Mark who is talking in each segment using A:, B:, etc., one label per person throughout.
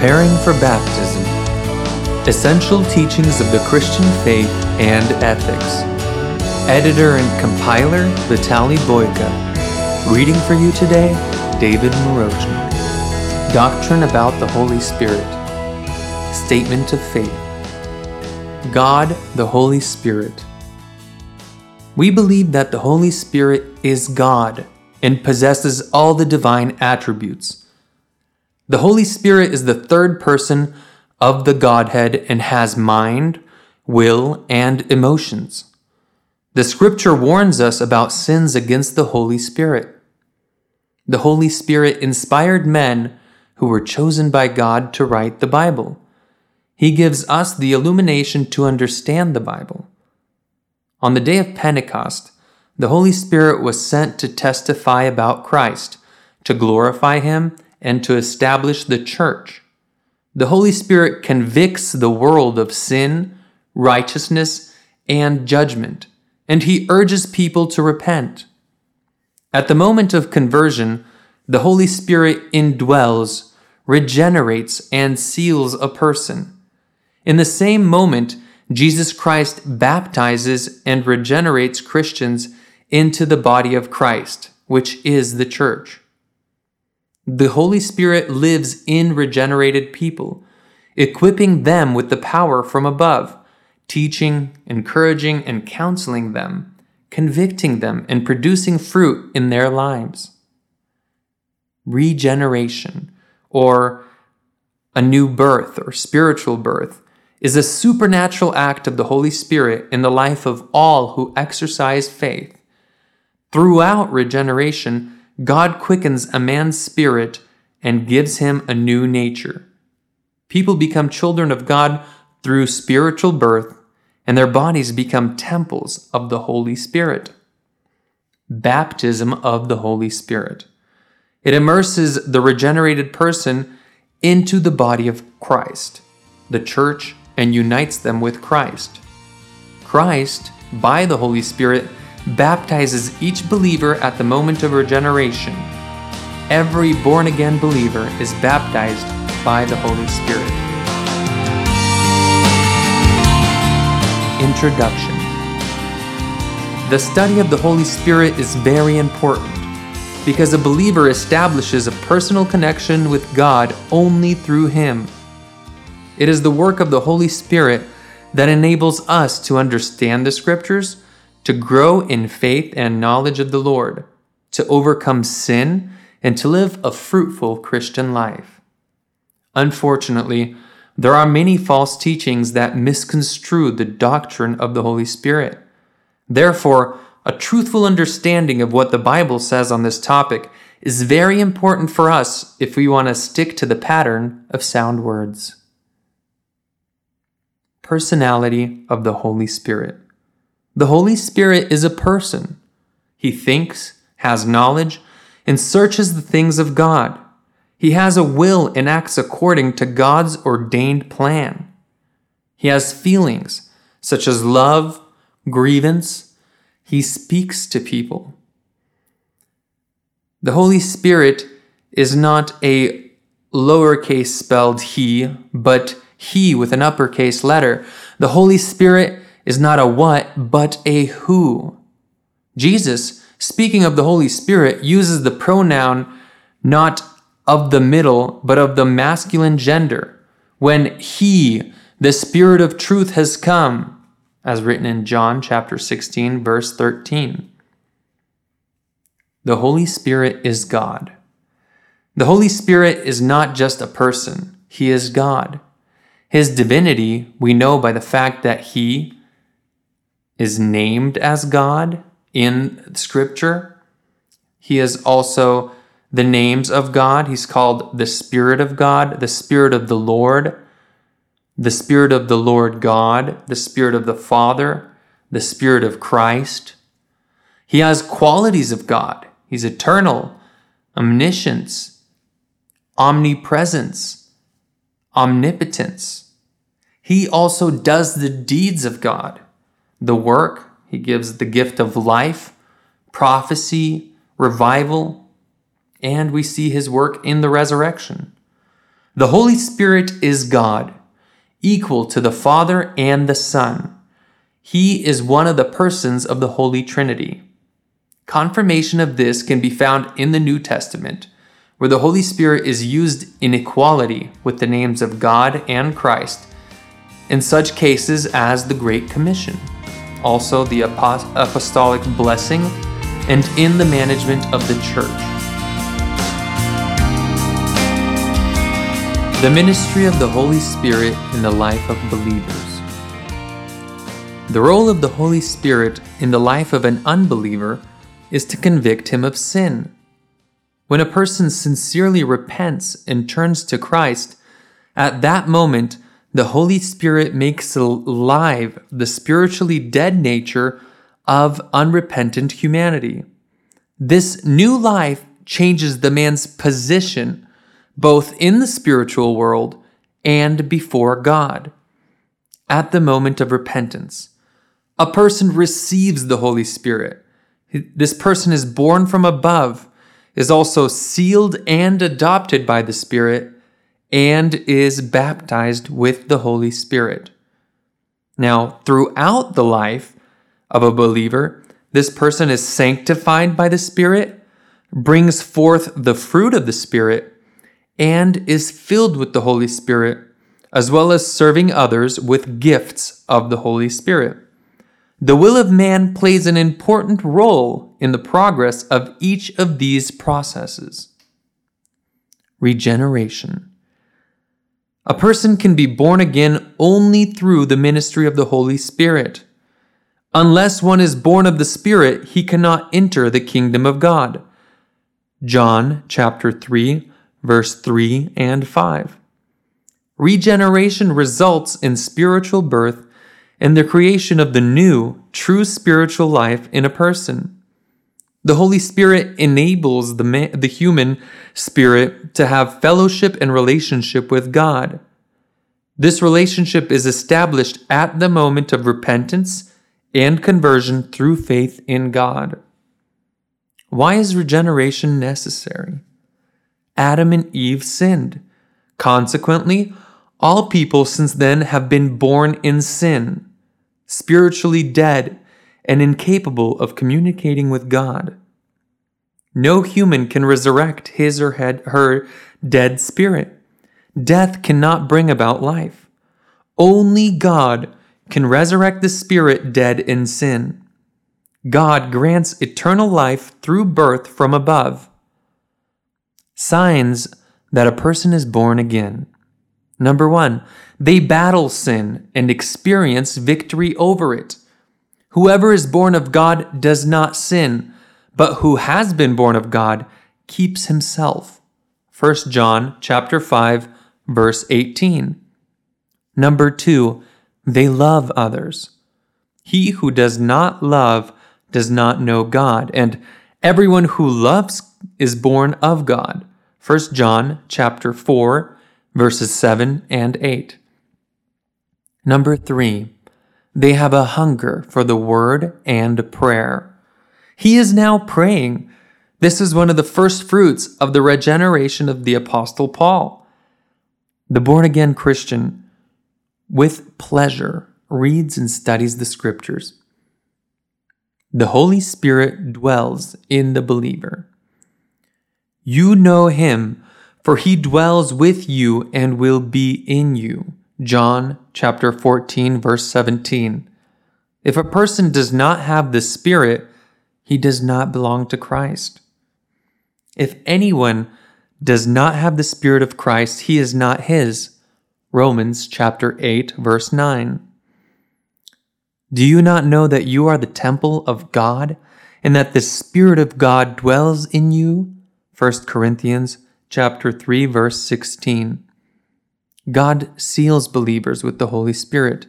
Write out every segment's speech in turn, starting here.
A: Preparing for Baptism Essential Teachings of the Christian Faith and Ethics. Editor and compiler Vitaly Boyka. Reading for you today, David Morozhnik. Doctrine about the Holy Spirit. Statement of Faith. God, the Holy Spirit. We believe that the Holy Spirit is God and possesses all the divine attributes. The Holy Spirit is the third person of the Godhead and has mind, will, and emotions. The scripture warns us about sins against the Holy Spirit. The Holy Spirit inspired men who were chosen by God to write the Bible. He gives us the illumination to understand the Bible. On the day of Pentecost, the Holy Spirit was sent to testify about Christ, to glorify Him, and to establish the church. The Holy Spirit convicts the world of sin, righteousness, and judgment, and He urges people to repent. At the moment of conversion, the Holy Spirit indwells, regenerates, and seals a person. In the same moment, Jesus Christ baptizes and regenerates Christians into the body of Christ, which is the church. The Holy Spirit lives in regenerated people, equipping them with the power from above, teaching, encouraging, and counseling them, convicting them, and producing fruit in their lives. Regeneration, or a new birth or spiritual birth, is a supernatural act of the Holy Spirit in the life of all who exercise faith. Throughout regeneration, God quickens a man's spirit and gives him a new nature. People become children of God through spiritual birth, and their bodies become temples of the Holy Spirit. Baptism of the Holy Spirit. It immerses the regenerated person into the body of Christ, the church, and unites them with Christ. Christ, by the Holy Spirit, baptizes each believer at the moment of regeneration. Every born again believer is baptized by the Holy Spirit. Introduction The study of the Holy Spirit is very important because a believer establishes a personal connection with God only through Him. It is the work of the Holy Spirit that enables us to understand the Scriptures to grow in faith and knowledge of the Lord, to overcome sin, and to live a fruitful Christian life. Unfortunately, there are many false teachings that misconstrue the doctrine of the Holy Spirit. Therefore, a truthful understanding of what the Bible says on this topic is very important for us if we want to stick to the pattern of sound words. Personality of the Holy Spirit. The Holy Spirit is a person. He thinks, has knowledge, and searches the things of God. He has a will and acts according to God's ordained plan. He has feelings such as love, grievance. He speaks to people. The Holy Spirit is not a lowercase spelled he, but he with an uppercase letter. The Holy Spirit is not a what, but a who. Jesus, speaking of the Holy Spirit, uses the pronoun not of the middle, but of the masculine gender. When He, the Spirit of truth, has come, as written in John chapter 16, verse 13. The Holy Spirit is God. The Holy Spirit is not just a person, He is God. His divinity we know by the fact that He, is named as God in Scripture. He is also the names of God. He's called the Spirit of God, the Spirit of the Lord, the Spirit of the Lord God, the Spirit of the Father, the Spirit of Christ. He has qualities of God. He's eternal, omniscience, omnipresence, omnipotence. He also does the deeds of God the work, he gives the gift of life, prophecy, revival, and we see his work in the resurrection. The Holy Spirit is God, equal to the Father and the Son. He is one of the persons of the Holy Trinity. Confirmation of this can be found in the New Testament, where the Holy Spirit is used in equality with the names of God and Christ, in such cases as the Great Commission, also the apostolic blessing, and in the management of the church. The ministry of the Holy Spirit in the life of believers. The role of the Holy Spirit in the life of an unbeliever is to convict him of sin. When a person sincerely repents and turns to Christ, at that moment, the Holy Spirit makes alive the spiritually dead nature of unrepentant humanity. This new life changes the man's position both in the spiritual world and before God. At the moment of repentance, a person receives the Holy Spirit this person is born from above, is also sealed and adopted by the Spirit, and is baptized with the Holy Spirit. Now, throughout the life of a believer, this person is sanctified by the Spirit, brings forth the fruit of the Spirit, and is filled with the Holy Spirit, as well as serving others with gifts of the Holy Spirit. The will of man plays an important role in the progress of each of these processes. Regeneration. A person can be born again only through the ministry of the Holy Spirit. Unless one is born of the Spirit, he cannot enter the kingdom of God. John chapter 3, verse 3 and 5. Regeneration results in spiritual birth and the creation of the new, true spiritual life in a person. The Holy Spirit enables the, man, the human spirit to have fellowship and relationship with God. This relationship is established at the moment of repentance and conversion through faith in God. Why is regeneration necessary? Adam and Eve sinned. Consequently, all people since then have been born in sin spiritually dead, and incapable of communicating with God. No human can resurrect his or her dead spirit. Death cannot bring about life. Only God can resurrect the spirit dead in sin. God grants eternal life through birth from above. Signs that a person is born again. Number one, they battle sin and experience victory over it. Whoever is born of God does not sin, but who has been born of God keeps himself. 1 John chapter 5 verse 18. Number 2, they love others. He who does not love does not know God, and everyone who loves is born of God. 1 John chapter 4 verses 7 and 8. Number three, they have a hunger for the word and prayer. He is now praying. This is one of the first fruits of the regeneration of the Apostle Paul. The born again Christian, with pleasure, reads and studies the scriptures. The Holy Spirit dwells in the believer. You know him, for he dwells with you and will be in you. John chapter 14 verse 17. If a person does not have the Spirit, he does not belong to Christ. If anyone does not have the Spirit of Christ, he is not his. Romans chapter 8 verse 9. Do you not know that you are the temple of God and that the Spirit of God dwells in you? 1 Corinthians chapter 3 verse 16. God seals believers with the Holy Spirit.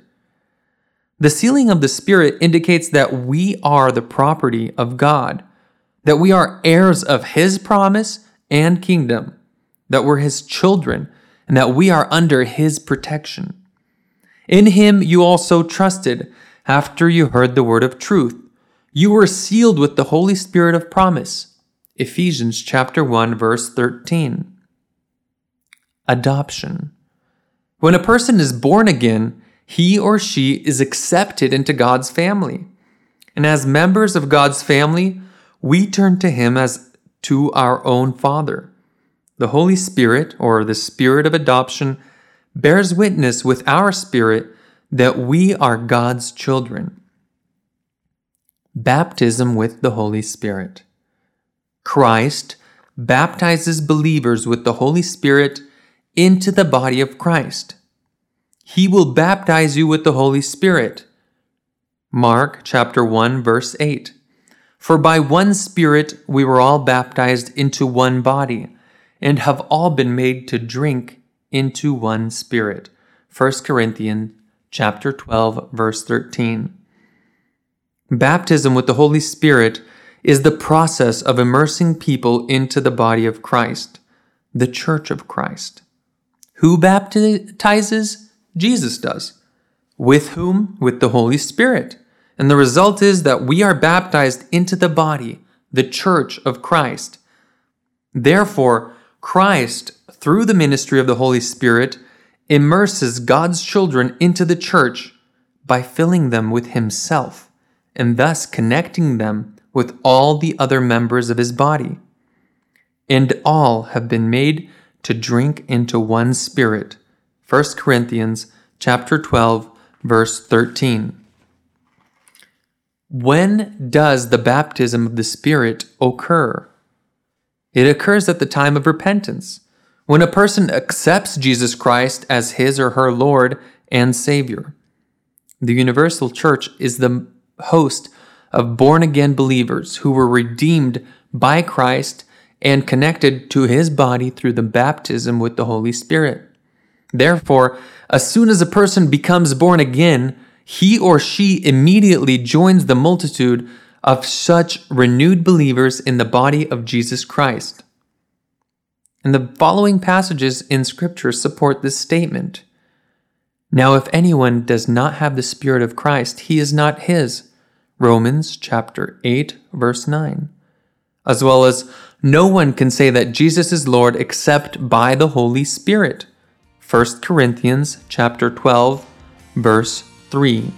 A: The sealing of the Spirit indicates that we are the property of God, that we are heirs of His promise and kingdom, that we're His children, and that we are under His protection. In Him you also trusted after you heard the word of truth. You were sealed with the Holy Spirit of promise. Ephesians chapter 1 verse 13. adoption. When a person is born again, he or she is accepted into God's family. And as members of God's family, we turn to Him as to our own Father. The Holy Spirit, or the Spirit of adoption, bears witness with our spirit that we are God's children. Baptism with the Holy Spirit. Christ baptizes believers with the Holy Spirit into the body of Christ. He will baptize you with the Holy Spirit. Mark chapter 1 verse 8. For by one Spirit we were all baptized into one body, and have all been made to drink into one Spirit. 1 Corinthians chapter 12 verse 13. Baptism with the Holy Spirit is the process of immersing people into the body of Christ, the church of Christ. Who baptizes? Jesus does. With whom? With the Holy Spirit. And the result is that we are baptized into the body, the church of Christ. Therefore, Christ, through the ministry of the Holy Spirit, immerses God's children into the church by filling them with Himself and thus connecting them with all the other members of His body. And all have been made to drink into one spirit. 1 Corinthians chapter 12 verse 13. When does the baptism of the Spirit occur? It occurs at the time of repentance, when a person accepts Jesus Christ as his or her Lord and Savior. The universal church is the host of born again believers who were redeemed by Christ and connected to his body through the baptism with the Holy Spirit. Therefore, as soon as a person becomes born again, he or she immediately joins the multitude of such renewed believers in the body of Jesus Christ. And the following passages in Scripture support this statement. Now, if anyone does not have the Spirit of Christ, he is not his. Romans chapter 8, verse 9. As well as, no one can say that Jesus is Lord except by the Holy Spirit. 1 Corinthians chapter 12, verse 3.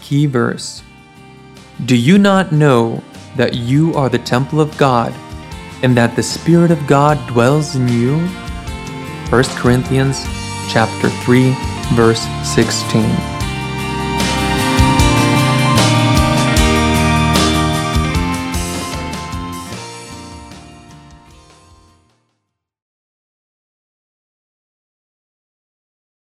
A: Key verse Do you not know that you are the temple of God and that the Spirit of God dwells in you? 1 Corinthians chapter 3 verse 16.